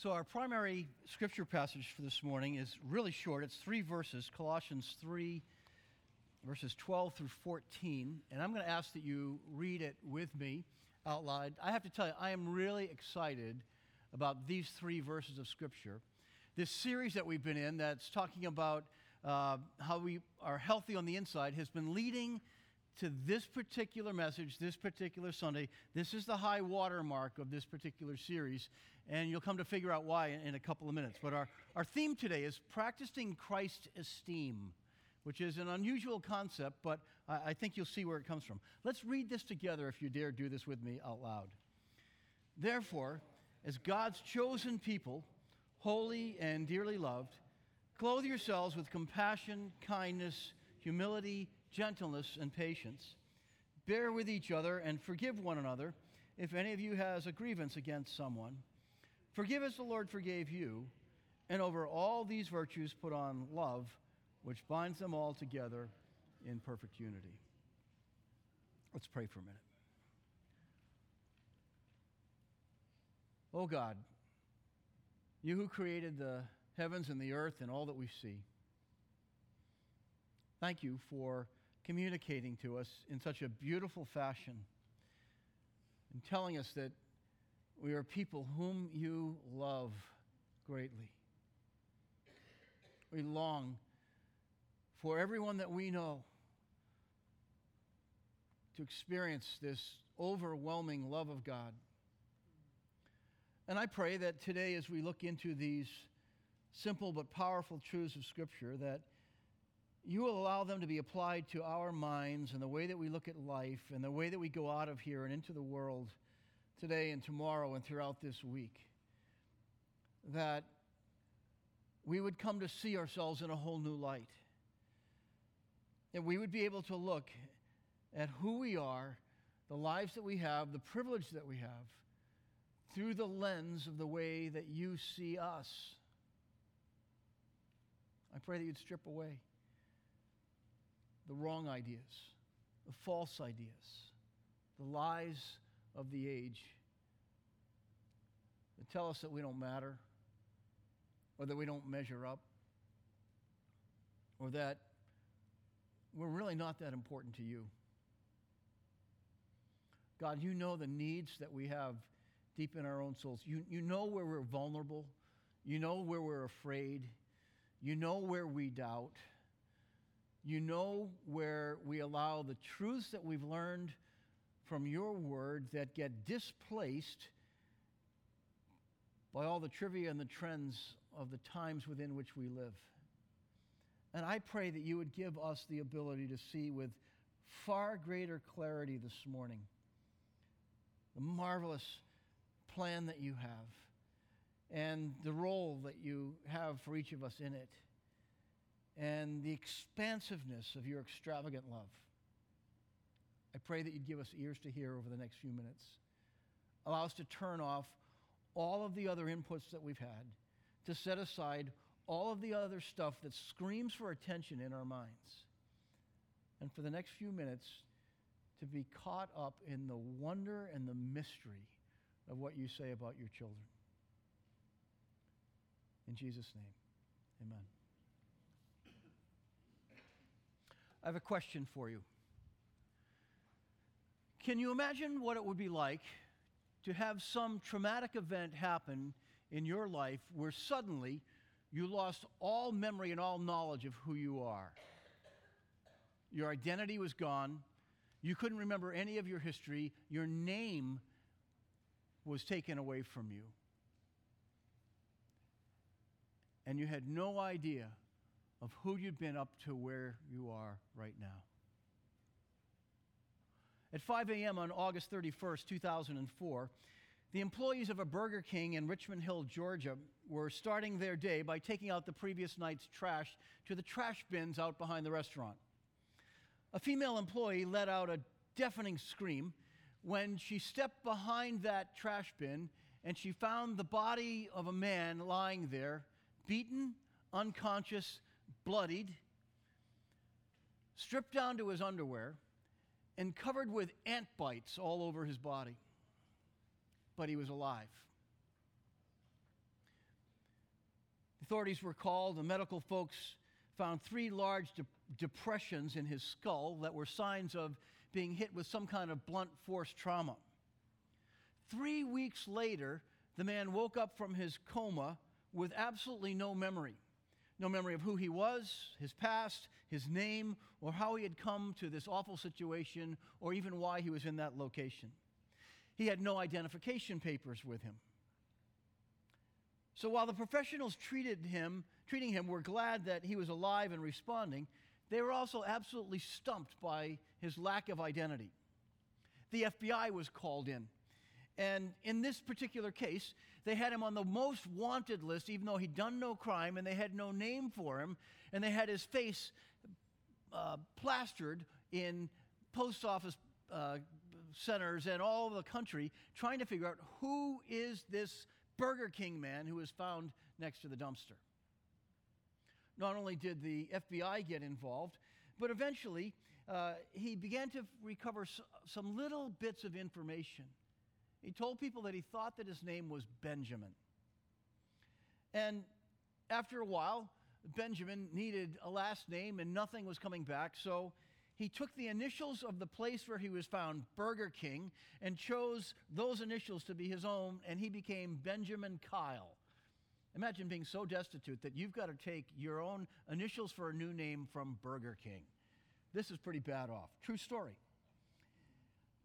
So, our primary scripture passage for this morning is really short. It's three verses Colossians 3, verses 12 through 14. And I'm going to ask that you read it with me out loud. I have to tell you, I am really excited about these three verses of scripture. This series that we've been in that's talking about uh, how we are healthy on the inside has been leading to this particular message, this particular Sunday. This is the high water mark of this particular series, and you'll come to figure out why in, a couple of minutes. But our, our theme today is practicing Christ esteem, which is an unusual concept, but I, I think you'll see where it comes from. Let's read this together if you dare do this with me out loud. Therefore, as God's chosen people, holy and dearly loved, clothe yourselves with compassion, kindness, humility, gentleness, and patience. Bear with each other and forgive one another if any of you has a grievance against someone. Forgive as the Lord forgave you, and over all these virtues put on love, which binds them all together in perfect unity. Let's pray for a minute. Oh God, you who created the heavens and the earth and all that we see, thank you for communicating to us in such a beautiful fashion and telling us that we are people whom you love greatly. We long for everyone that we know to experience this overwhelming love of God. And I pray that today, as we look into these simple but powerful truths of Scripture, that you will allow them to be applied to our minds and the way that we look at life and the way that we go out of here and into the world today and tomorrow and throughout this week. That we would come to see ourselves in a whole new light. That we would be able to look at who we are, the lives that we have, the privilege that we have, through the lens of the way that you see us. I pray that you'd strip away the wrong ideas, the false ideas, the lies of the age that tell us that we don't matter, or that we don't measure up, or that we're really not that important to you. God, you know the needs that we have deep in our own souls. You, you know where we're vulnerable. You know where we're afraid. You know where we doubt. You know where we allow the truths that we've learned from your word that get displaced by all the trivia and the trends of the times within which we live. And I pray that you would give us the ability to see with far greater clarity this morning the marvelous plan that you have and the role that you have for each of us in it and the expansiveness of your extravagant love. I pray that you'd give us ears to hear over the next few minutes. Allow us to turn off all of the other inputs that we've had, to set aside all of the other stuff that screams for attention in our minds. And for the next few minutes, to be caught up in the wonder and the mystery of what you say about your children. In Jesus' name, amen. I have a question for you. Can you imagine what it would be like to have some traumatic event happen in your life where suddenly you lost all memory and all knowledge of who you are? Your identity was gone. You couldn't remember any of your history. Your name was taken away from you. And you had no idea of who you'd been up to where you are right now. At 5 a.m. on August 31st, 2004, the employees of a Burger King in Richmond Hill, Georgia, were starting their day by taking out the previous night's trash to the trash bins out behind the restaurant. A female employee let out a deafening scream when she stepped behind that trash bin and she found the body of a man lying there, beaten, unconscious, bloodied, stripped down to his underwear, and covered with ant bites all over his body. But he was alive. Authorities were called. The medical folks found three large de- depressions in his skull that were signs of being hit with some kind of blunt force trauma. Three weeks later, the man woke up from his coma with absolutely no memory. No memory of who he was, his past, his name, or how he had come to this awful situation, or even why he was in that location. He had no identification papers with him. So while the professionals treated him, treating him were glad that he was alive and responding, they were also absolutely stumped by his lack of identity. The FBI was called in. And in this particular case, they had him on the most wanted list, even though he'd done no crime, and they had no name for him, and they had his face uh, plastered in post office uh, centers and all over the country, trying to figure out who is this Burger King man who was found next to the dumpster. Not only did the FBI get involved, but eventually uh, he began to recover some little bits of information. He told people that he thought that his name was Benjamin. And after a while, Benjamin needed a last name and nothing was coming back, so he took the initials of the place where he was found, Burger King, and chose those initials to be his own, and he became Benjamin Kyle. Imagine being so destitute that you've got to take your own initials for a new name from Burger King. This is pretty bad off. True story.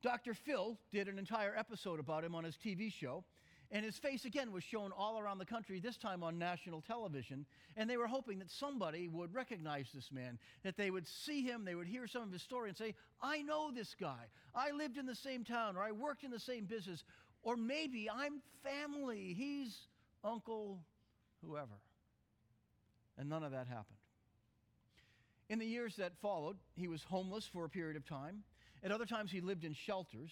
Dr. Phil did an entire episode about him on his TV show, and his face again was shown all around the country, this time on national television. And they were hoping that somebody would recognize this man, that they would see him, they would hear some of his story and say, I know this guy. I lived in the same town, or I worked in the same business, or maybe I'm family. He's Uncle whoever. And none of that happened. In the years that followed, he was homeless for a period of time. At other times, he lived in shelters.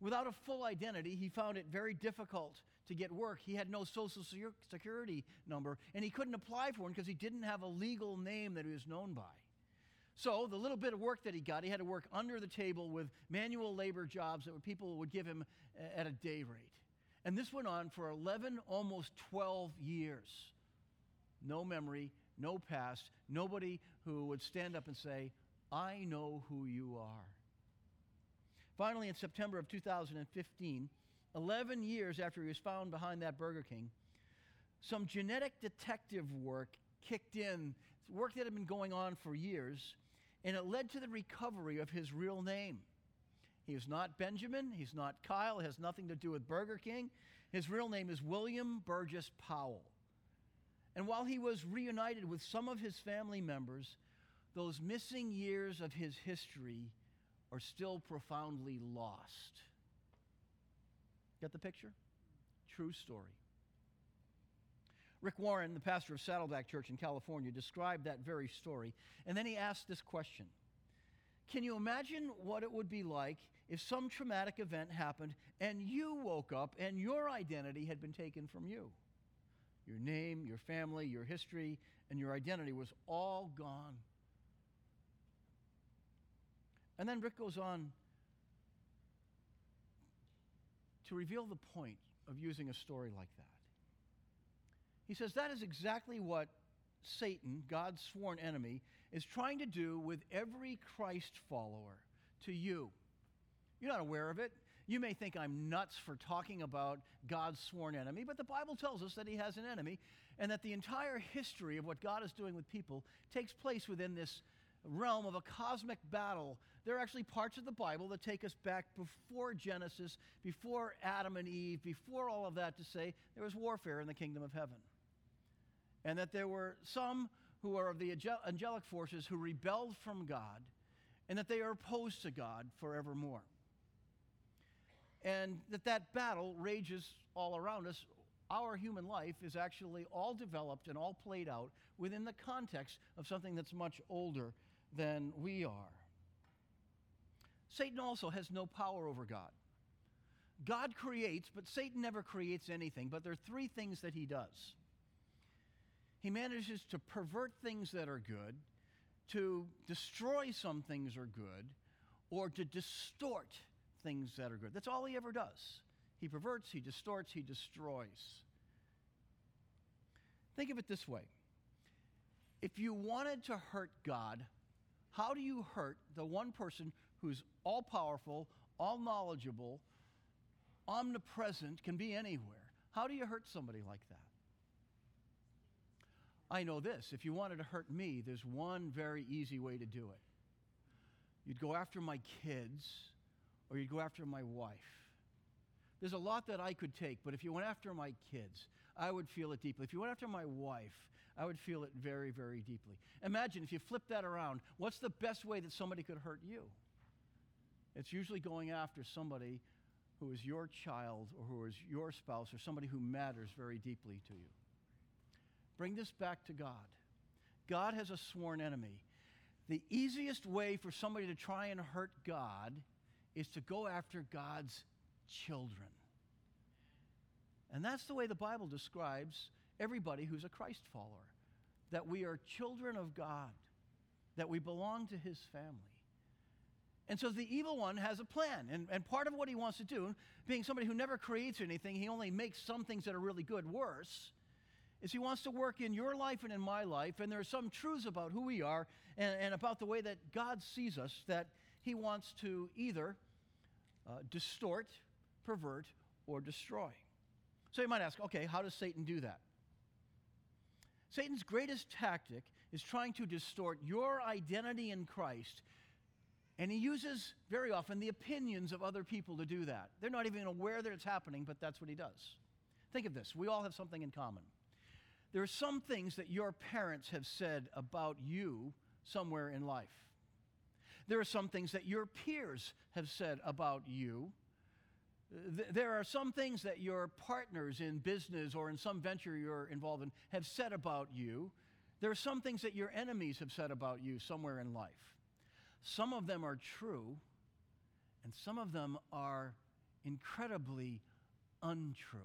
Without a full identity, he found it very difficult to get work. He had no social security number, and he couldn't apply for one because he didn't have a legal name that he was known by. So, the little bit of work that he got, he had to work under the table with manual labor jobs that people would give him uh, at a day rate. And this went on for 11, almost 12 years. No memory, no past, nobody who would stand up and say, I know who you are. Finally, in September of 2015, 11 years after he was found behind that Burger King, some genetic detective work kicked in, work that had been going on for years, and it led to the recovery of his real name. He is not Benjamin, he's not Kyle, has nothing to do with Burger King. His real name is William Burgess Powell. And while he was reunited with some of his family members, those missing years of his history are still profoundly lost. Get the picture? True story. Rick Warren, the pastor of Saddleback Church in California, described that very story. And then he asked this question Can you imagine what it would be like if some traumatic event happened and you woke up and your identity had been taken from you? Your name, your family, your history, and your identity was all gone. And then Rick goes on to reveal the point of using a story like that. He says that is exactly what Satan, God's sworn enemy, is trying to do with every Christ follower to you. You're not aware of it. You may think I'm nuts for talking about God's sworn enemy, but the Bible tells us that he has an enemy and that the entire history of what God is doing with people takes place within this realm of a cosmic battle. There are actually parts of the Bible that take us back before Genesis, before Adam and Eve, before all of that to say there was warfare in the kingdom of heaven. And that there were some who are of the angelic forces who rebelled from God, and that they are opposed to God forevermore. And that that battle rages all around us our human life is actually all developed and all played out within the context of something that's much older than we are. Satan also has no power over God. God creates, but Satan never creates anything. But there are three things that he does he manages to pervert things that are good, to destroy some things that are good, or to distort things that are good. That's all he ever does. He perverts, he distorts, he destroys. Think of it this way if you wanted to hurt God, how do you hurt the one person who's all powerful, all knowledgeable, omnipresent, can be anywhere? How do you hurt somebody like that? I know this if you wanted to hurt me, there's one very easy way to do it. You'd go after my kids, or you'd go after my wife. There's a lot that I could take, but if you went after my kids, I would feel it deeply. If you went after my wife, I would feel it very, very deeply. Imagine if you flip that around, what's the best way that somebody could hurt you? It's usually going after somebody who is your child or who is your spouse or somebody who matters very deeply to you. Bring this back to God. God has a sworn enemy. The easiest way for somebody to try and hurt God is to go after God's children. And that's the way the Bible describes everybody who's a Christ follower that we are children of God, that we belong to his family. And so the evil one has a plan. And, and part of what he wants to do, being somebody who never creates anything, he only makes some things that are really good worse, is he wants to work in your life and in my life. And there are some truths about who we are and, and about the way that God sees us that he wants to either uh, distort, pervert, or destroy. So you might ask, okay, how does Satan do that? Satan's greatest tactic is trying to distort your identity in Christ. And he uses very often the opinions of other people to do that. They're not even aware that it's happening, but that's what he does. Think of this we all have something in common. There are some things that your parents have said about you somewhere in life. There are some things that your peers have said about you there are some things that your partners in business or in some venture you're involved in have said about you. There are some things that your enemies have said about you somewhere in life. Some of them are true, and some of them are incredibly untrue.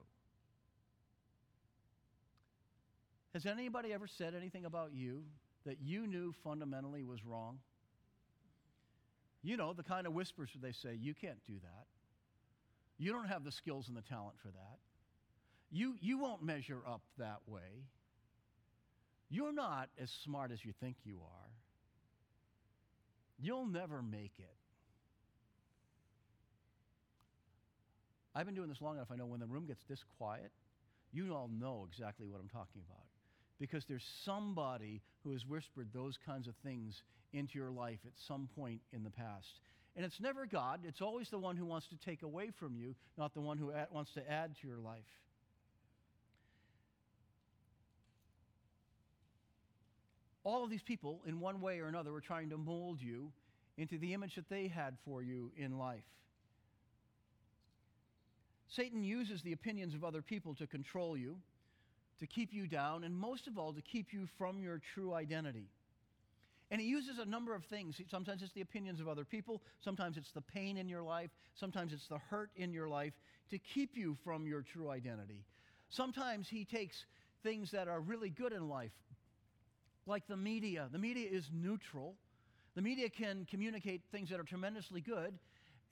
Has anybody ever said anything about you that you knew fundamentally was wrong? You know, the kind of whispers where they say, You can't do that. You don't have the skills and the talent for that. You, you won't measure up that way. You're not as smart as you think you are. You'll never make it. I've been doing this long enough. I know when the room gets this quiet, you all know exactly what I'm talking about. Because there's somebody who has whispered those kinds of things into your life at some point in the past. And it's never God, it's always the one who wants to take away from you, not the one who wants to add to your life. All of these people, in one way or another, were trying to mold you into the image that they had for you in life. Satan uses the opinions of other people to control you, to keep you down, and most of all, to keep you from your true identity. And he uses a number of things. Sometimes it's the opinions of other people, sometimes it's the pain in your life, sometimes it's the hurt in your life to keep you from your true identity. Sometimes he takes things that are really good in life, like the media. The media is neutral. The media can communicate things that are tremendously good,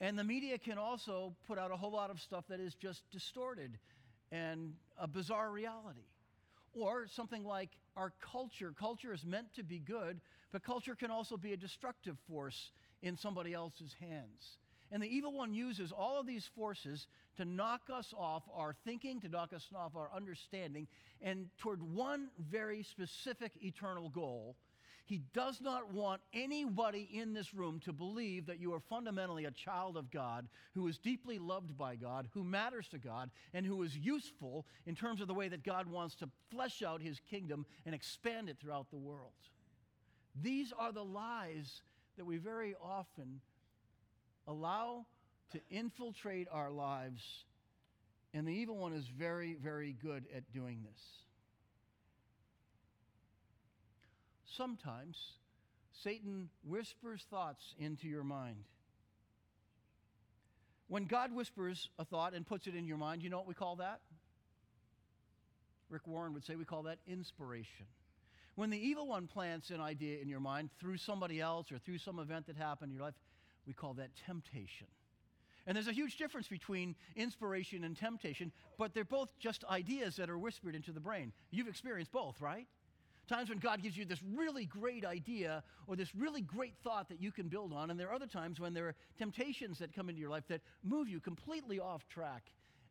and the media can also put out a whole lot of stuff that is just distorted and a bizarre reality. Or something like our culture. Culture is meant to be good, but culture can also be a destructive force in somebody else's hands. And the evil one uses all of these forces to knock us off our thinking, to knock us off our understanding, and toward one very specific eternal goal. He does not want anybody in this room to believe that you are fundamentally a child of God who is deeply loved by God, who matters to God, and who is useful in terms of the way that God wants to flesh out his kingdom and expand it throughout the world. These are the lies that we very often allow to infiltrate our lives, and the evil one is very, very good at doing this. Sometimes Satan whispers thoughts into your mind. When God whispers a thought and puts it in your mind, you know what we call that? Rick Warren would say we call that inspiration. When the evil one plants an idea in your mind through somebody else or through some event that happened in your life, we call that temptation. And there's a huge difference between inspiration and temptation, but they're both just ideas that are whispered into the brain. You've experienced both, right? Times when God gives you this really great idea or this really great thought that you can build on, and there are other times when there are temptations that come into your life that move you completely off track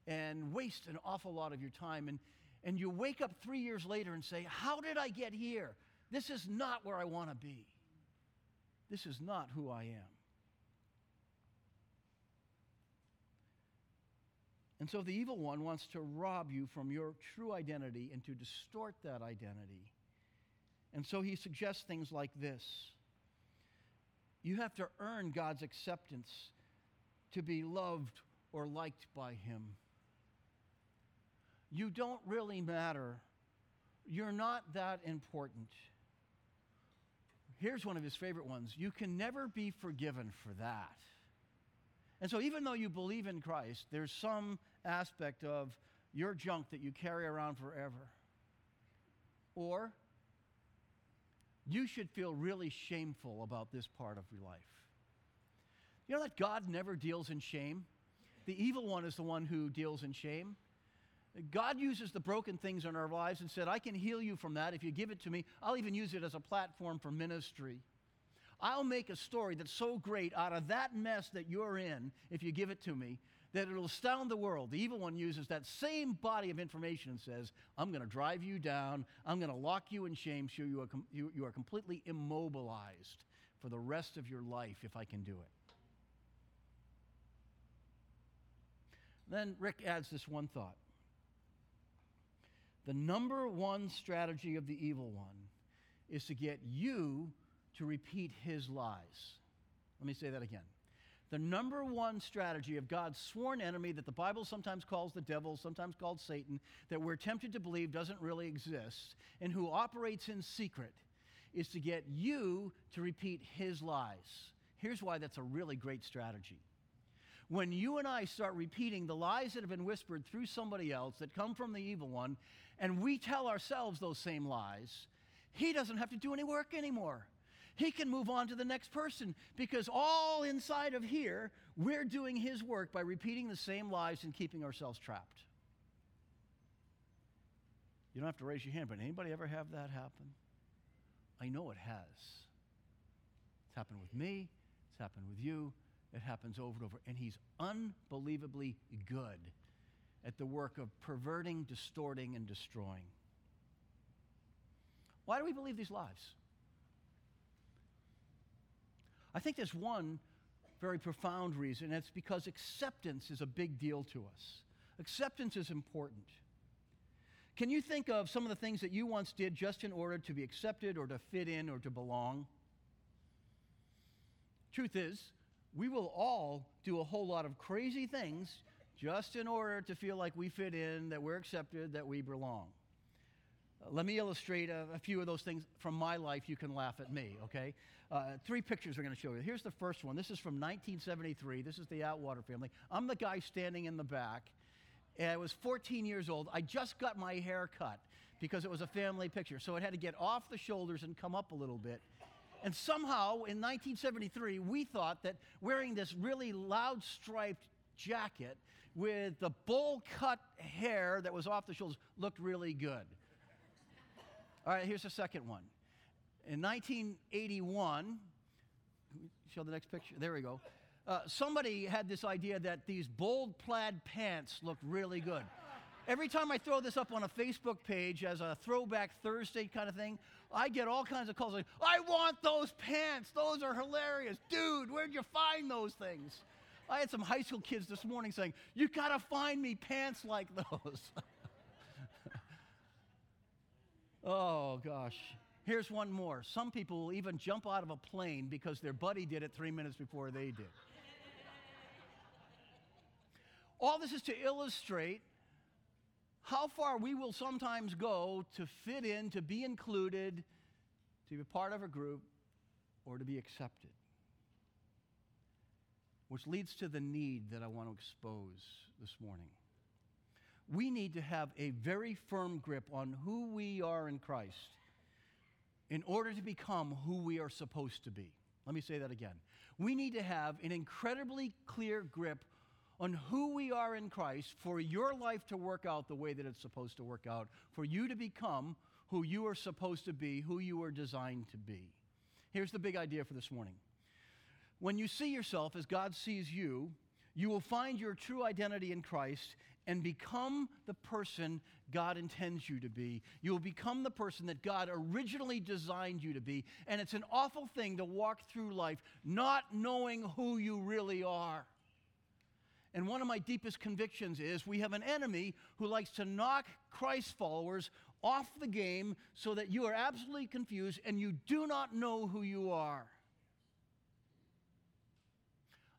and waste an awful lot of your time. And, and you wake up three years later and say, How did I get here? This is not where I want to be. This is not who I am. And so the evil one wants to rob you from your true identity and to distort that identity. And so he suggests things like this You have to earn God's acceptance to be loved or liked by him. You don't really matter. You're not that important. Here's one of his favorite ones you can never be forgiven for that. And so, even though you believe in Christ, there's some aspect of your junk that you carry around forever. Or you should feel really shameful about this part of your life. You know that God never deals in shame? The evil one is the one who deals in shame. God uses the broken things in our lives and said, I can heal you from that if you give it to me. I'll even use it as a platform for ministry. I'll make a story that's so great out of that mess that you're in, if you give it to me, that it'll astound the world. The evil one uses that same body of information and says, I'm going to drive you down. I'm going to lock you in shame so you are, com- you, you are completely immobilized for the rest of your life if I can do it. Then Rick adds this one thought. The number one strategy of the evil one is to get you to repeat his lies. Let me say that again. The number one strategy of God's sworn enemy, that the Bible sometimes calls the devil, sometimes called Satan, that we're tempted to believe doesn't really exist, and who operates in secret, is to get you to repeat his lies. Here's why that's a really great strategy. When you and I start repeating the lies that have been whispered through somebody else that come from the evil one, and we tell ourselves those same lies, he doesn't have to do any work anymore he can move on to the next person because all inside of here, we're doing his work by repeating the same lies and keeping ourselves trapped. You don't have to raise your hand, but anybody ever have that happen? I know it has. It's happened with me, it's happened with you, it happens over and over. And he's unbelievably good at the work of perverting, distorting, and destroying. Why do we believe these lies? I think there's one very profound reason, and it's because acceptance is a big deal to us. Acceptance is important. Can you think of some of the things that you once did just in order to be accepted or to fit in or to belong? Truth is, we will all do a whole lot of crazy things just in order to feel like we fit in, that we're accepted, that we belong. Let me illustrate a, a, few of those things from my life. You can laugh at me, okay? Uh, three pictures we're going to show you. Here's the first one. This is from 1973. This is the Atwater family. I'm the guy standing in the back. And I was 14 years old. I just got my hair cut because it was a family picture. So it had to get off the shoulders and come up a little bit. And somehow in 1973, we thought that wearing this really loud striped jacket with the bowl cut hair that was off the shoulders looked really good. All right, here's the second one. In 1981, show the next picture. There we go. Uh, somebody had this idea that these bold plaid pants look really good. Every time I throw this up on a Facebook page as a throwback Thursday kind of thing, I get all kinds of calls like, I want those pants. Those are hilarious. Dude, where'd you find those things? I had some high school kids this morning saying, You gotta find me pants like those. Oh, gosh. Here's one more. Some people will even jump out of a plane because their buddy did it three minutes before they did. All this is to illustrate how far we will sometimes go to fit in, to be included, to be part of a group, or to be accepted. Which leads to the need that I want to expose this morning we need to have a very firm grip on who we are in Christ in order to become who we are supposed to be. Let me say that again. We need to have an incredibly clear grip on who we are in Christ for your life to work out the way that it's supposed to work out, for you to become who you are supposed to be, who you are designed to be. Here's the big idea for this morning. When you see yourself as God sees you, you will find your true identity in Christ and become the person God intends you to be. You will become the person that God originally designed you to be. And it's an awful thing to walk through life not knowing who you really are. And one of my deepest convictions is we have an enemy who likes to knock Christ followers off the game so that you are absolutely confused and you do not know who you are.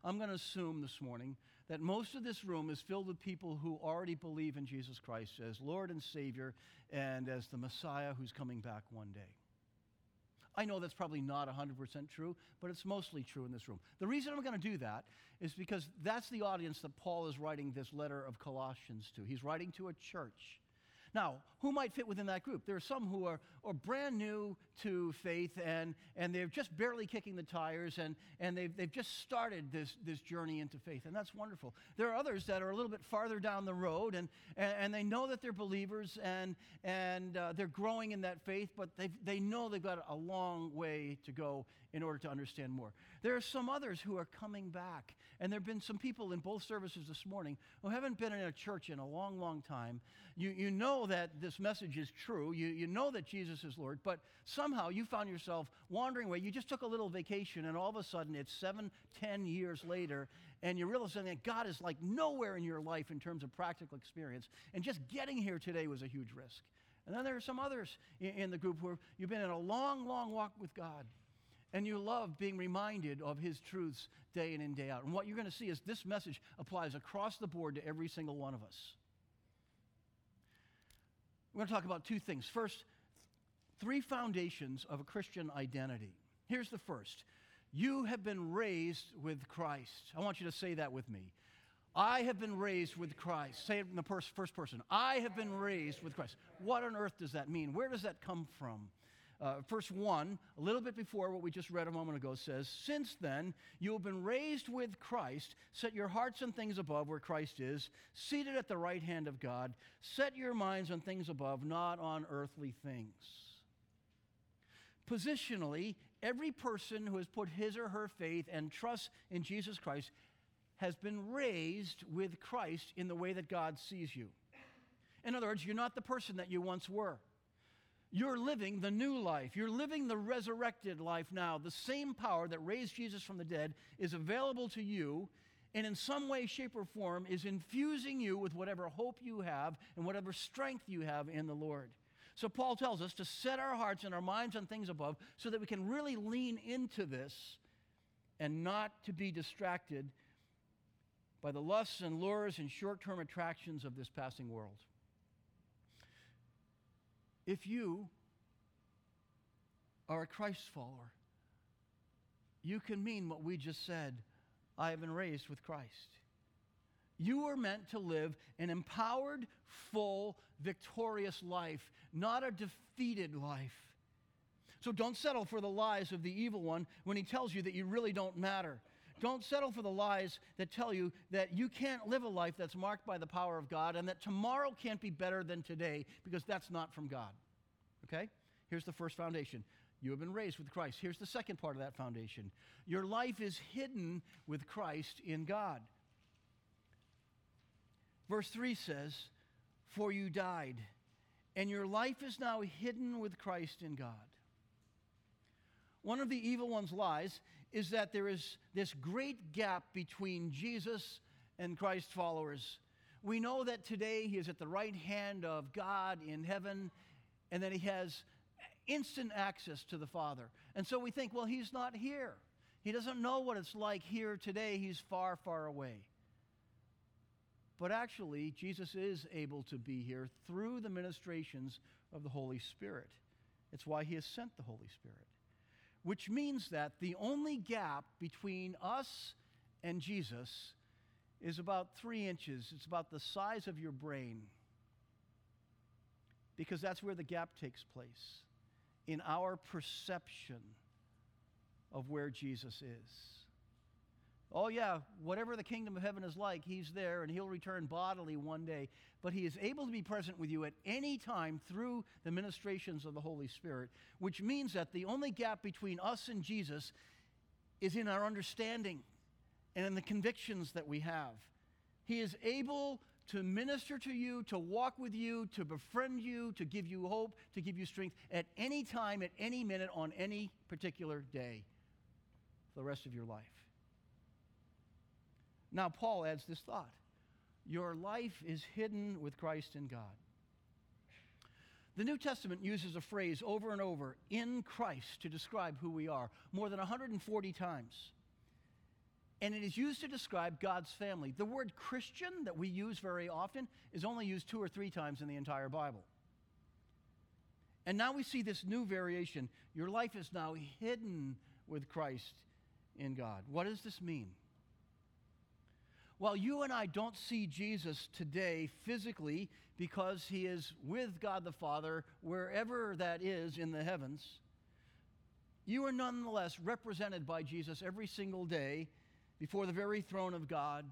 I'm going to assume this morning that most of this room is filled with people who already believe in Jesus Christ as Lord and Savior and as the Messiah who's coming back one day. I know that's probably not 100% true, but it's mostly true in this room. The reason I'm going to do that is because that's the audience that Paul is writing this letter of Colossians to. He's writing to a church. Now, who might fit within that group? There are some who are, are brand new to faith and, and they're just barely kicking the tires and, and they've, they've just started this, this journey into faith, and that's wonderful. There are others that are a little bit farther down the road and, and, and they know that they're believers and, and uh, they're growing in that faith, but they they know they've got a long way to go in order to understand more. There are some others who are coming back, and there have been some people in both services this morning who haven't been in a church in a long, long time. You, you know that this message is true, you, you know that Jesus is Lord, but somehow you found yourself wandering away. You just took a little vacation, and all of a sudden it's seven, ten years later, and you're realizing that God is like nowhere in your life in terms of practical experience, and just getting here today was a huge risk. And then there are some others in, the group where you've been in a long, long walk with God and you love being reminded of his truths day in and day out. And what you're going to see is this message applies across the board to every single one of us. We're going to talk about two things. First, three foundations of a Christian identity. Here's the first You have been raised with Christ. I want you to say that with me. I have been raised with Christ. Say it in the first person. I have been raised with Christ. What on earth does that mean? Where does that come from? Uh, verse 1, a little bit before what we just read a moment ago, says, Since then you have been raised with Christ, set your hearts on things above where Christ is, seated at the right hand of God. Set your minds on things above, not on earthly things. Positionally, every person who has put his or her faith and trust in Jesus Christ has been raised with Christ in the way that God sees you. In other words, you're not the person that you once were. You're living the new life. You're living the resurrected life now. The same power that raised Jesus from the dead is available to you, and in some way, shape, or form is infusing you with whatever hope you have and whatever strength you have in the Lord. So, Paul tells us to set our hearts and our minds on things above so that we can really lean into this and not to be distracted by the lusts and lures and short term attractions of this passing world. If you are a Christ follower, you can mean what we just said I have been raised with Christ. You are meant to live an empowered, full, victorious life, not a defeated life. So don't settle for the lies of the evil one when he tells you that you really don't matter. Don't settle for the lies that tell you that you can't live a life that's marked by the power of God and that tomorrow can't be better than today because that's not from God. Okay? Here's the first foundation. You have been raised with Christ. Here's the second part of that foundation. Your life is hidden with Christ in God. Verse 3 says, For you died, and your life is now hidden with Christ in God. One of the evil one's lies is that there is this great gap between Jesus and Christ followers. We know that today he is at the right hand of God in heaven, and that he has instant access to the Father. And so we think, well, he's not here. He doesn't know what it's like here today. He's far, far away. But actually, Jesus is able to be here through the ministrations of the Holy Spirit. It's why he has sent the Holy Spirit which means that the only gap between us and Jesus is about three inches. It's about the size of your brain. Because that's where the gap takes place in our perception of where Jesus is. Oh, yeah, whatever the kingdom of heaven is like, he's there and he'll return bodily one day. But he is able to be present with you at any time through the ministrations of the Holy Spirit, which means that the only gap between us and Jesus is in our understanding and in the convictions that we have. He is able to minister to you, to walk with you, to befriend you, to give you hope, to give you strength at any time, at any minute, on any particular day for the rest of your life. Now, Paul adds this thought Your life is hidden with Christ in God. The New Testament uses a phrase over and over, in Christ, to describe who we are, more than 140 times. And it is used to describe God's family. The word Christian that we use very often is only used two or three times in the entire Bible. And now we see this new variation. Your life is now hidden with Christ in God. What does this mean? While you and I don't see Jesus today physically because he is with God the Father, wherever that is in the heavens, you are nonetheless represented by Jesus every single day before the very throne of God.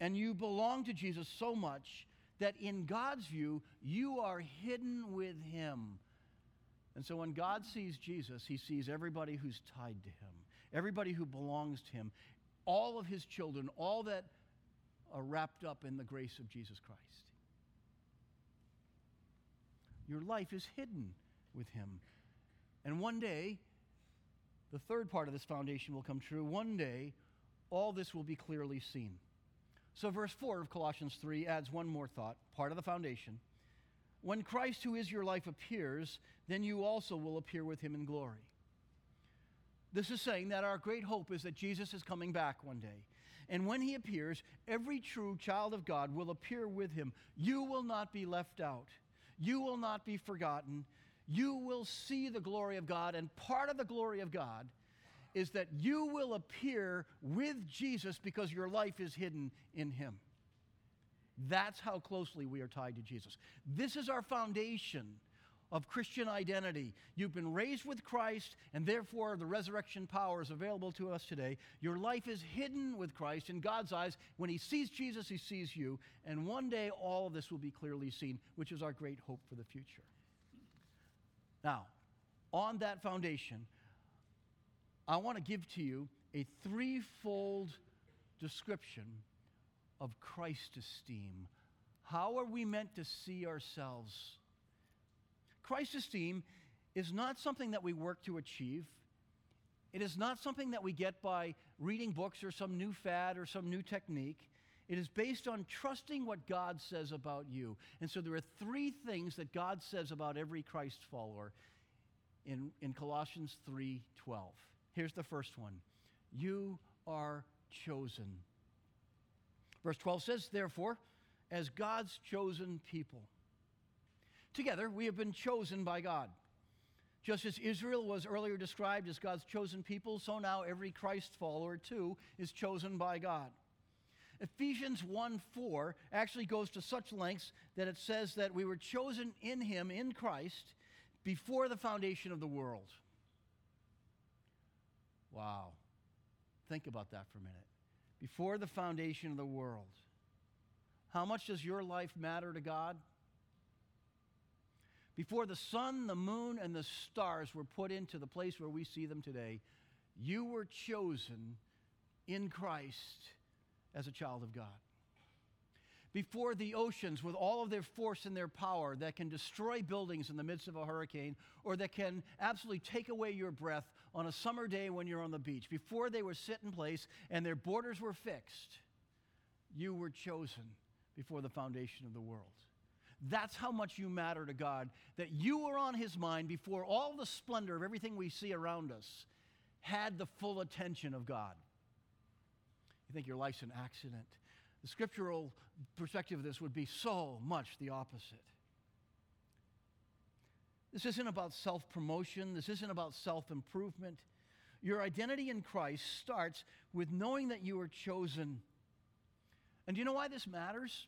And you belong to Jesus so much that in God's view, you are hidden with him. And so when God sees Jesus, he sees everybody who's tied to him, everybody who belongs to him, all of his children, all that are wrapped up in the grace of Jesus Christ. Your life is hidden with him. And one day, the third part of this foundation will come true. One day, all this will be clearly seen. So, verse 4 of Colossians 3 adds one more thought, part of the foundation. When Christ, who is your life, appears, then you also will appear with him in glory. This is saying that our great hope is that Jesus is coming back one day. And when he appears, every true child of God will appear with him. You will not be left out, you will not be forgotten you will see the glory of God. And part of the glory of God is that you will appear with Jesus because your life is hidden in Him. That's how closely we are tied to Jesus. This is our foundation of Christian identity. You've been raised with Christ, and therefore the resurrection power is available to us today. Your life is hidden with Christ in God's eyes. When He sees Jesus, He sees you. And one day all of this will be clearly seen, which is our great hope for the future. Now, on that foundation, I want to give to you a threefold description of Christ esteem. How are we meant to see ourselves? Christ esteem is not something that we work to achieve. It is not something that we get by reading books or some new fad or some new technique. It is based on trusting what God says about you. And so there are three things that God says about every Christ follower in, in Colossians 3:12. Here's the first one. You are chosen. Verse 12 says, therefore, as God's chosen people. Together, we have been chosen by God. Just as Israel was earlier described as God's chosen people, so now every Christ follower, too, is chosen by God. Ephesians 1 4 actually goes to such lengths that it says that we were chosen in Him, in Christ, before the foundation of the world. Wow. Think about that for a minute. Before the foundation of the world. How much does your life matter to God? Before the sun, the moon, and the stars were put into the place where we see them today, you were chosen in Christ as a child of God. Before the oceans, with all of their force and their power that can destroy buildings in the midst of a hurricane or that can absolutely take away your breath on a summer day when you're on the beach, before they were set in place and their borders were fixed, you were chosen before the foundation of the world. That's how much you matter to God, that you were on His mind before all the splendor of everything we see around us had the full attention of God. You think your life's an accident. The scriptural perspective of this would be so much the opposite. This isn't about self promotion, this isn't about self improvement. Your identity in Christ starts with knowing that you are chosen. And do you know why this matters?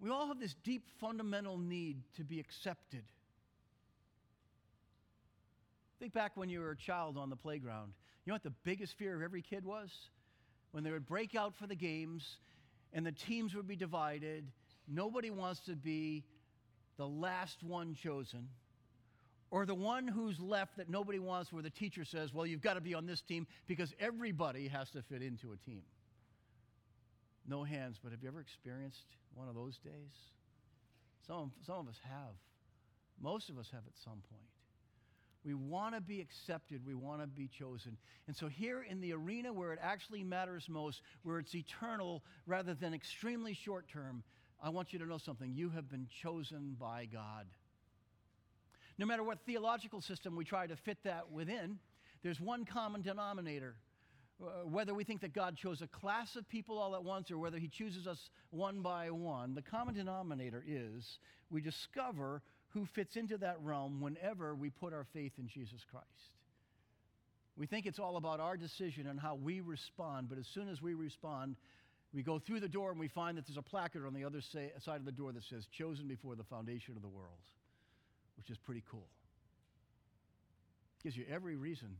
We all have this deep fundamental need to be accepted. Think back when you were a child on the playground. You know what the biggest fear of every kid was? When they would break out for the games and the teams would be divided, nobody wants to be the last one chosen or the one who's left that nobody wants where the teacher says, well, you've got to be on this team because everybody has to fit into a team. No hands, but have you ever experienced one of those days? Some, some of us have. Most of us have at some point. We want to be accepted. We want to be chosen. And so, here in the arena where it actually matters most, where it's eternal rather than extremely short term, I want you to know something. You have been chosen by God. No matter what theological system we try to fit that within, there's one common denominator. Uh, whether we think that God chose a class of people all at once or whether he chooses us one by one, the common denominator is we discover who fits into that realm whenever we put our faith in Jesus Christ. We think it's all about our decision and how we respond, but as soon as we respond, we go through the door and we find that there's a placard on the other side of the door that says, Chosen before the foundation of the world, which is pretty cool. Gives you every reason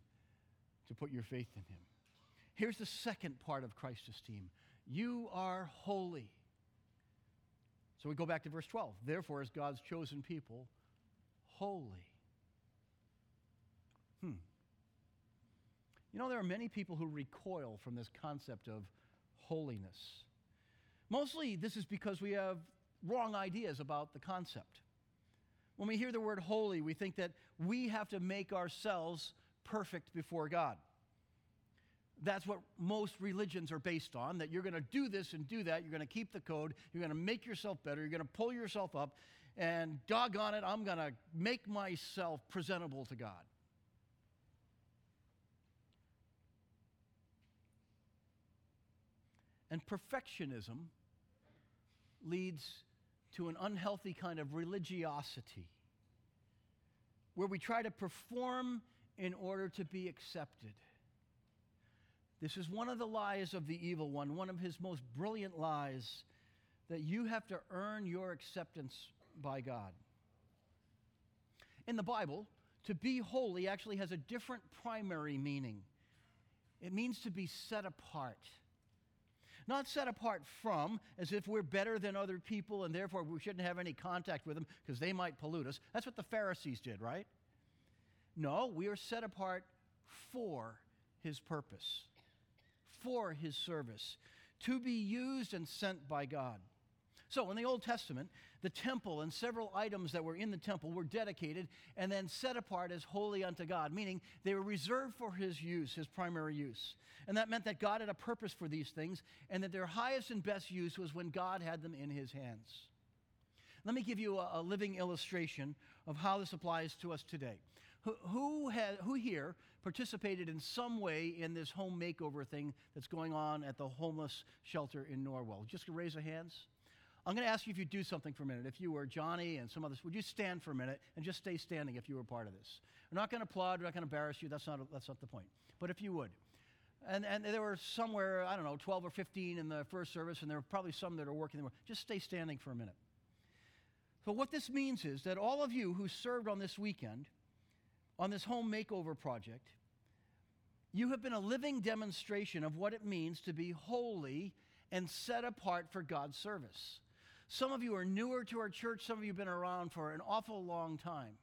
to put your faith in Him. Here's the second part of Christ's esteem you are holy. So we go back to verse 12. Therefore, as God's chosen people, holy. Hmm. You know, there are many people who recoil from this concept of holiness. Mostly, this is because we have wrong ideas about the concept. When we hear the word holy, we think that we have to make ourselves perfect before God. That's what most religions are based on that you're going to do this and do that. You're going to keep the code. You're going to make yourself better. You're going to pull yourself up. And doggone it, I'm going to make myself presentable to God. And perfectionism leads to an unhealthy kind of religiosity where we try to perform in order to be accepted. This is one of the lies of the evil one, one of his most brilliant lies that you have to earn your acceptance by God. In the Bible, to be holy actually has a different primary meaning. It means to be set apart. Not set apart from, as if we're better than other people and therefore we shouldn't have any contact with them because they might pollute us. That's what the Pharisees did, right? No, we are set apart for his purpose for his service, to be used and sent by God. So, in the Old Testament, the temple and several items that were in the temple were dedicated and then set apart as holy unto God, meaning they were reserved for his use, his primary use. And that meant that God had a purpose for these things and that their highest and best use was when God had them in his hands. Let me give you a, living illustration of how this applies to us today. Who, who, has, who here participated in some way in this home makeover thing that's going on at the homeless shelter in Norwell? Just raise your hands. I'm going to ask you if you do something for a minute. If you were Johnny and some others, would you stand for a minute and just stay standing if you were part of this? We're not going to applaud. We're not going to embarrass you. That's not, that's not the point. But if you would. And, and there were somewhere, I don't know, 12 or 15 in the first service, and there were probably some that are working. There just stay standing for a minute. So, what this means is that all of you who served on this weekend, on this home makeover project, you have been a living demonstration of what it means to be holy and set apart for God's service. Some of you are newer to our church, some of you have been around for an awful long time.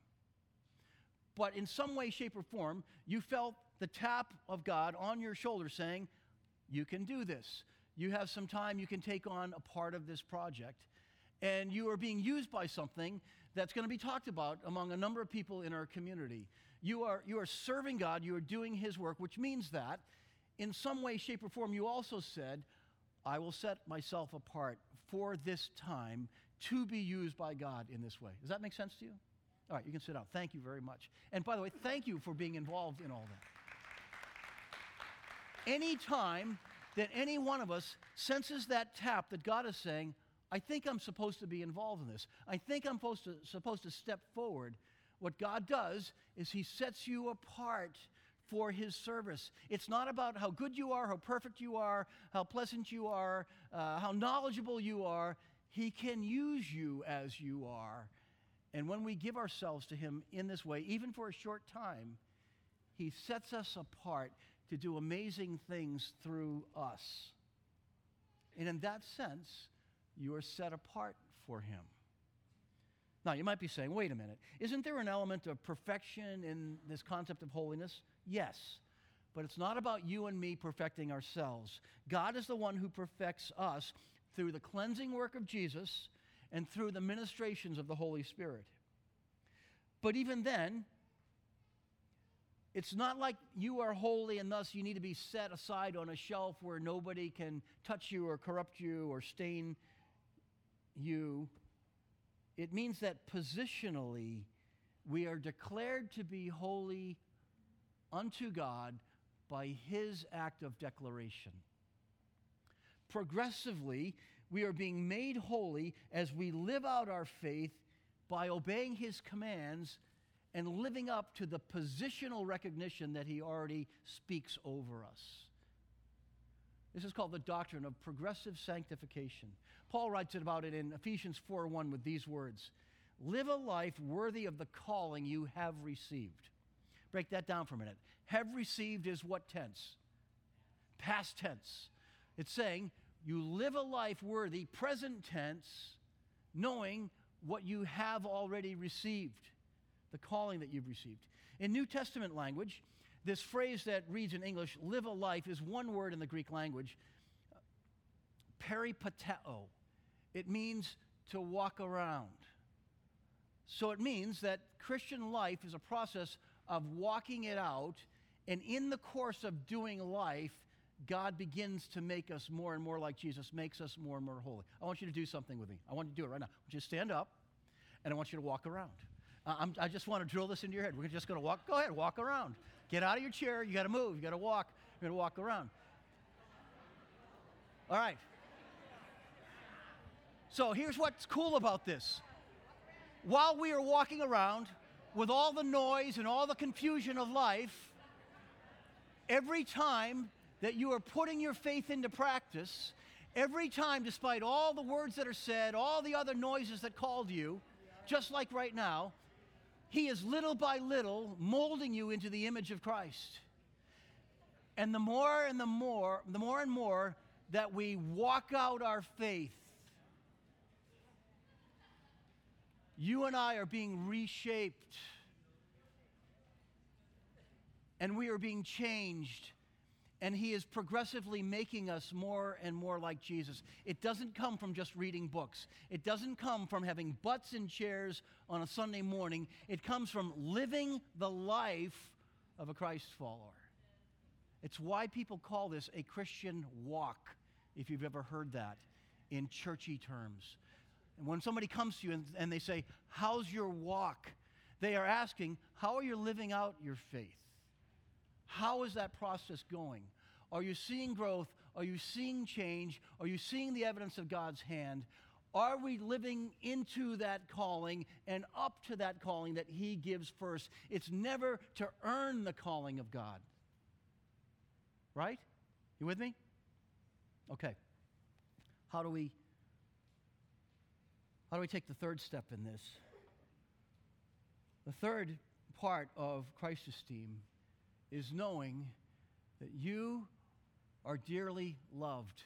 But in some way, shape, or form, you felt the tap of God on your shoulder saying, You can do this. You have some time, you can take on a part of this project. And you are being used by something that's going to be talked about among a number of people in our community. You are, you are serving God, you are doing His work, which means that in some way, shape, or form, you also said, I will set myself apart for this time to be used by God in this way. Does that make sense to you? All right, you can sit down. Thank you very much. And by the way, thank you for being involved in all that. Anytime that any one of us senses that tap that God is saying, I think I'm supposed to be involved in this. I think I'm supposed to, supposed to step forward what God does is He sets you apart for His service. It's not about how good you are, how perfect you are, how pleasant you are, uh, how knowledgeable you are. He can use you as you are. And when we give ourselves to Him in this way, even for a short time, He sets us apart to do amazing things through us. And in that sense, you are set apart for Him. Now, you might be saying, wait a minute, isn't there an element of perfection in this concept of holiness? Yes. But it's not about you and me perfecting ourselves. God is the one who perfects us through the cleansing work of Jesus and through the ministrations of the Holy Spirit. But even then, it's not like you are holy and thus you need to be set aside on a shelf where nobody can touch you or corrupt you or stain you. It means that positionally, we are declared to be holy unto God by His act of declaration. Progressively, we are being made holy as we live out our faith by obeying His commands and living up to the positional recognition that He already speaks over us. This is called the doctrine of progressive sanctification. Paul writes about it in Ephesians 4:1 with these words: "Live a life worthy of the calling you have received." Break that down for a minute. Have received is what tense? Past tense. It's saying you live a life worthy, present tense, knowing what you have already received, the calling that you've received. In New Testament language, this phrase that reads in English, live a life, is one word in the Greek language, peripateo. It means to walk around. So it means that Christian life is a process of walking it out, and in the course of doing life, God begins to make us more and more like Jesus, makes us more and more holy. I want you to do something with me. I want you to do it right now. I want you to stand up, and I want you to walk around. Uh, i just want to drill this into your head. We're just going to walk. Go ahead, walk around. Get out of your chair. You got to move. You got to walk. You're going to walk around. All right. So here's what's cool about this. While we are walking around with all the noise and all the confusion of life, every time that you are putting your faith into practice, every time, despite all the words that are said, all the other noises that called you, just like right now, He is little by little molding you into the image of Christ. And the more and the more, the more and more that we walk out our faith, you and I are being reshaped. And we are being changed and He is progressively making us more and more like Jesus. It doesn't come from just reading books, it doesn't come from having butts in chairs on a Sunday morning. It comes from living the life of a Christ follower. It's why people call this a Christian walk, if you've ever heard that in churchy terms. And when somebody comes to you and, and they say, How's your walk? They are asking, How are you living out your faith? How is that process going? Are you seeing growth? Are you seeing change? Are you seeing the evidence of God's hand? Are we living into that calling and up to that calling that He gives first? It's never to earn the calling of God. Right? You with me? Okay. How do we how do we take the third step in this? The third part of Christ esteem is knowing that you are dearly loved.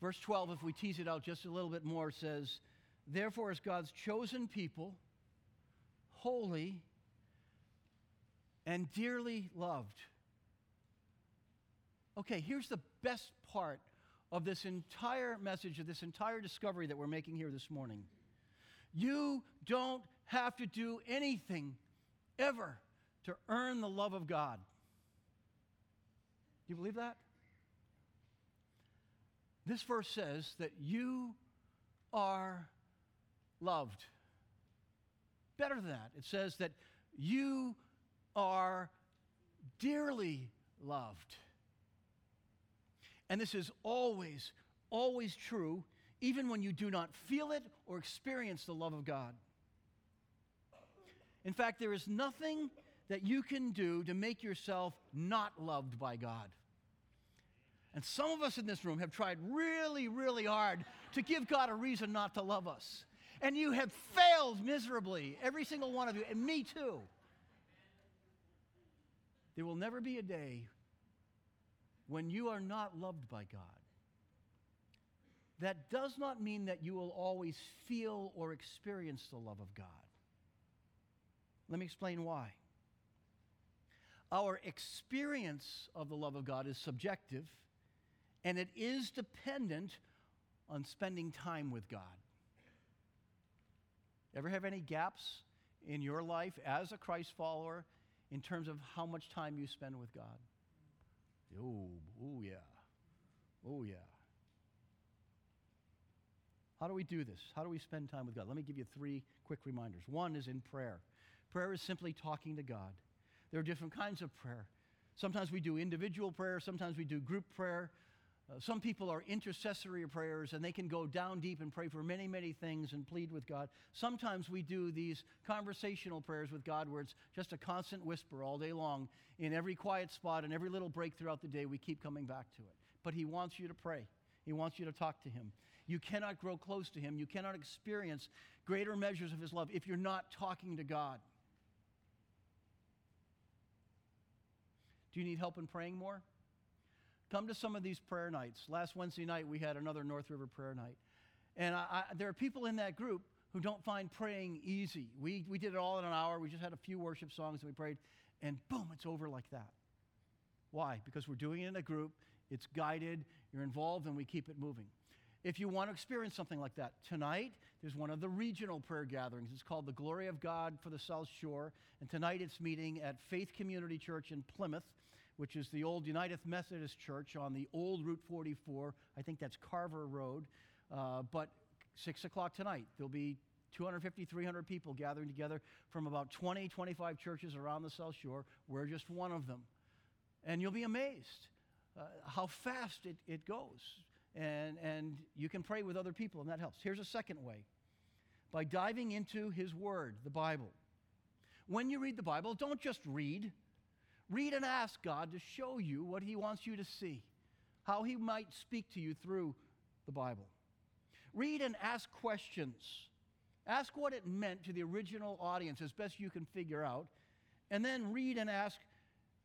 Verse 12, if we tease it out just a little bit more, says, Therefore, as God's chosen people, holy and dearly loved. Okay, here's the best part of this entire message, of this entire discovery that we're making here this morning. You don't have to do anything ever to earn the love of God. Do you believe that? This verse says that you are loved. Better than that, it says that you are dearly loved. And this is always, always true, even when you do not feel it or experience the love of God. In fact, there is nothing that you can do to make yourself not loved by God. And some of us in this room have tried really, really hard to give God a reason not to love us. And you have failed miserably, every single one of you, and me too. There will never be a day when you are not loved by God. That does not mean that you will always feel or experience the love of God. Let me explain why. Our experience of the love of God is subjective, and it is dependent on spending time with God. Ever have any gaps in your life as a Christ follower in terms of how much time you spend with God? Oh, oh yeah. Oh yeah. How do we do this? How do we spend time with God? Let me give you three quick reminders. One is in prayer. Prayer is simply talking to God. There are different kinds of prayer. Sometimes we do individual prayer, sometimes we do group prayer. Uh, some people are intercessory prayers and they can go down deep and pray for many, many things and plead with God. Sometimes we do these conversational prayers with God where it's just a constant whisper all day long. In every quiet spot and every little break throughout the day, we keep coming back to it. But He wants you to pray, He wants you to talk to Him. You cannot grow close to Him, you cannot experience greater measures of His love if you're not talking to God. Do you need help in praying more? Come to some of these prayer nights. Last Wednesday night, we had another North River prayer night. And I, I, there are people in that group who don't find praying easy. We, we did it all in an hour. We just had a few worship songs and we prayed, and boom, it's over like that. Why? Because we're doing it in a group, it's guided, you're involved, and we keep it moving. If you want to experience something like that, tonight there's one of the regional prayer gatherings. It's called the Glory of God for the South Shore. And tonight it's meeting at Faith Community Church in Plymouth which is the old United Methodist Church on the old Route 44. I think that's Carver Road. Uh, but 6 o'clock tonight, there'll be 250, 300 people gathering together from about 20, 25 churches around the South Shore. We're just one of them. And you'll be amazed uh, how fast it, it goes. And, and you can pray with other people, and that helps. Here's a second way by diving into His Word, the Bible. When you read the Bible, don't just read. Read and ask God to show you what He wants you to see, how He might speak to you through the Bible. Read and ask questions. Ask what it meant to the original audience as best you can figure out. And then read and ask,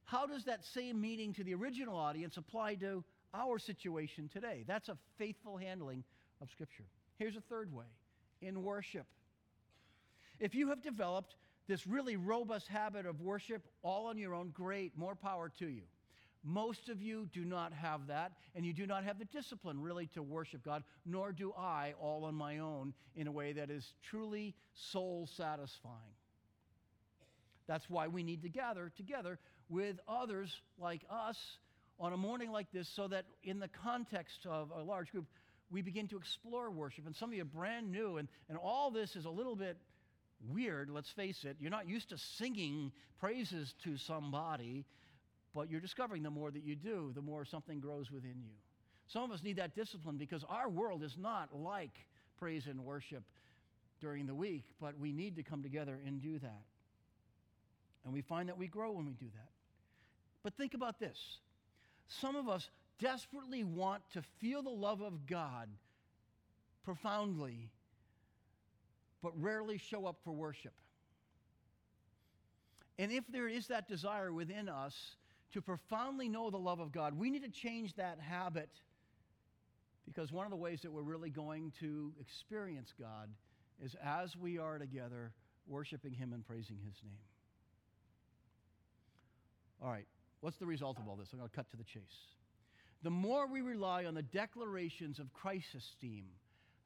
how does that same meaning to the original audience apply to our situation today? That's a faithful handling of Scripture. Here's a third way in worship. If you have developed this really robust habit of worship all on your own, great, more power to you. Most of you do not have that, and you do not have the discipline really to worship God, nor do I all on my own in a way that is truly soul satisfying. That's why we need to gather together with others like us on a morning like this, so that in the context of a large group, we begin to explore worship. And some of you are brand new, and, and all this is a little bit weird, let's face it. You're not used to singing praises to somebody, but you're discovering the more that you do, the more something grows within you. Some of us need that discipline because our world is not like praise and worship during the week, but we need to come together and do that. And we find that we grow when we do that. But think about this some of us desperately want to feel the love of God profoundly but rarely show up for worship. And if there is that desire within us to profoundly know the love of God, we need to change that habit because one of the ways that we're really going to experience God is as we are together worshiping Him and praising His name. All right, what's the result of all this? I'm going to cut to the chase. The more we rely on the declarations of Christ's esteem,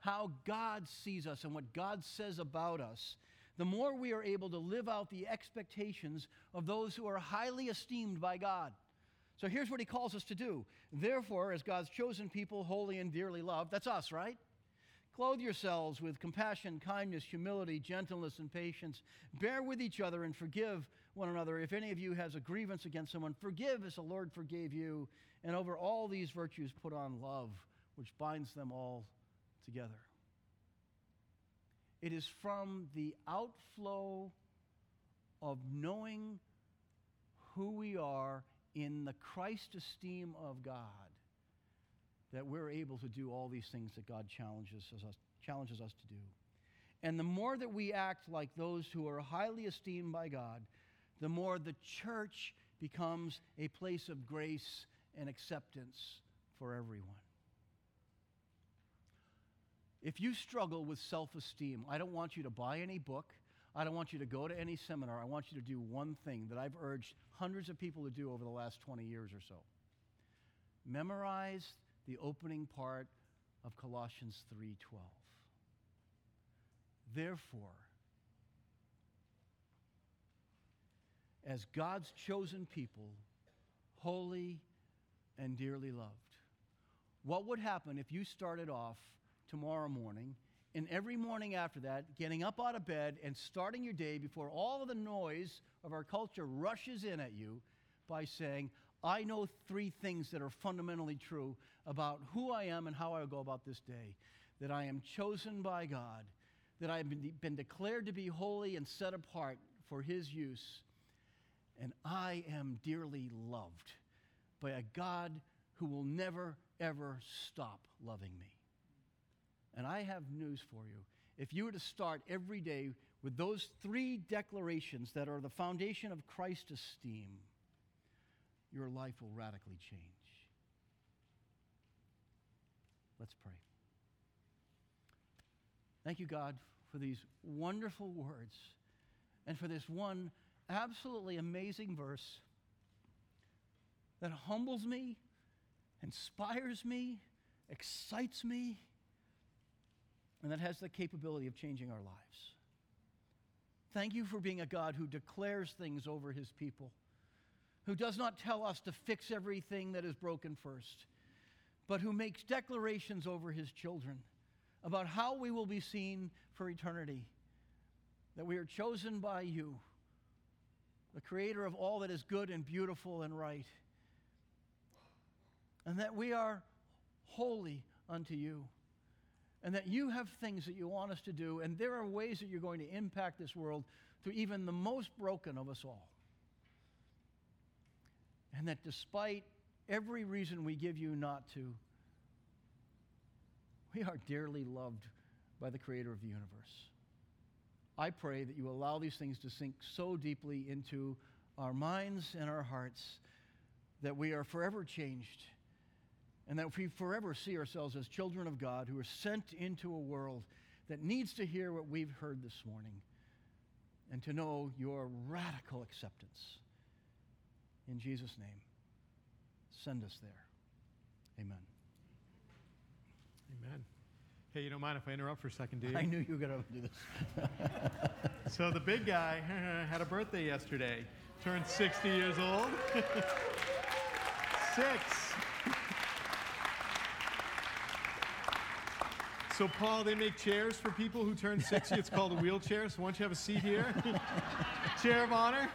how God sees us and what God says about us, the more we are able to live out the expectations of those who are highly esteemed by God. So here's what he calls us to do. Therefore, as God's chosen people, holy and dearly loved, that's us, right? Clothe yourselves with compassion, kindness, humility, gentleness, and patience. Bear with each other and forgive one another. If any of you has a grievance against someone, forgive as the Lord forgave you. And over all these virtues, put on love, which binds them all together. It is from the outflow of knowing who we are in the Christ esteem of God that we're able to do all these things that God challenges us, challenges us to do. And the more that we act like those who are highly esteemed by God, the more the church becomes a place of grace and acceptance for everyone. If you struggle with self esteem, I don't want you to buy any book. I don't want you to go to any seminar. I want you to do one thing that I've urged hundreds of people to do over the last 20 years or so. Memorize the opening part of Colossians 3:12. Therefore, as God's chosen people, holy and dearly loved. What would happen if you started off tomorrow morning and every morning after that, getting up out of bed and starting your day before all of the noise of our culture rushes in at you by saying, I know three things that are fundamentally true about who I am and how I go about this day. That I am chosen by God, that I have been, been declared to be holy and set apart for His use, and I am dearly loved by a God who will never, ever stop loving me. And I have news for you. If you were to start every day with those three declarations that are the foundation of Christ's esteem, your life will radically change. Let's pray. Thank you, God, for these wonderful words and for this one absolutely amazing verse that humbles me, inspires me, excites me, and that has the capability of changing our lives. Thank you for being a God who declares things over his people, who does not tell us to fix everything that is broken first, but who makes declarations over his children about how we will be seen for eternity, that we are chosen by you, the creator of all that is good and beautiful and right, and that we are holy unto you and that you have things that you want us to do, and there are ways that you're going to impact this world through even the most broken of us all. And that despite every reason we give you not to, we are dearly loved by the Creator of the universe. I pray that you allow these things to sink so deeply into our minds and our hearts that we are forever changed and that we forever see ourselves as children of God who are sent into a world that needs to hear what we've heard this morning and to know your radical acceptance. In Jesus' name, send us there. Amen. Amen. Hey, you don't mind if I interrupt for a second, do you? I knew you were going to do this. so the big guy had a birthday yesterday. Turned 60 years old. Six. So, Paul, they make chairs for people who turn 60. It's called a wheelchair. So, why don't you have a seat here? Chair of honor.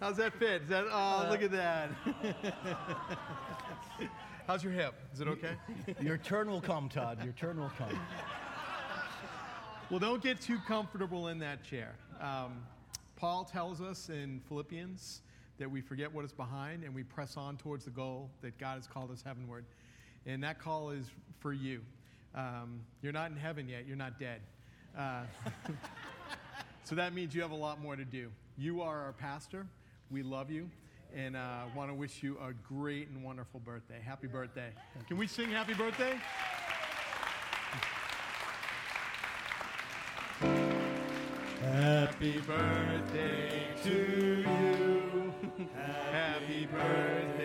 How's that fit? Is that, oh, look at that. How's your hip? Is it okay? Your turn will come, Todd. Your turn will come. Well, don't get too comfortable in that chair. Um, Paul tells us in Philippians that we forget what is behind and we press on towards the goal that God has called us heavenward. And that call is for you. Um, you're not in heaven yet, you're not dead. Uh, so that means you have a lot more to do. You are our pastor. We love you and uh, want to wish you a great and wonderful birthday. Happy birthday. Can we sing happy birthday? Happy birthday to you. Happy birthday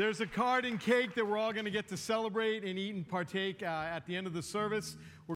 There's a card and cake that we're all going to get to celebrate and eat and partake uh, at the end of the service. We're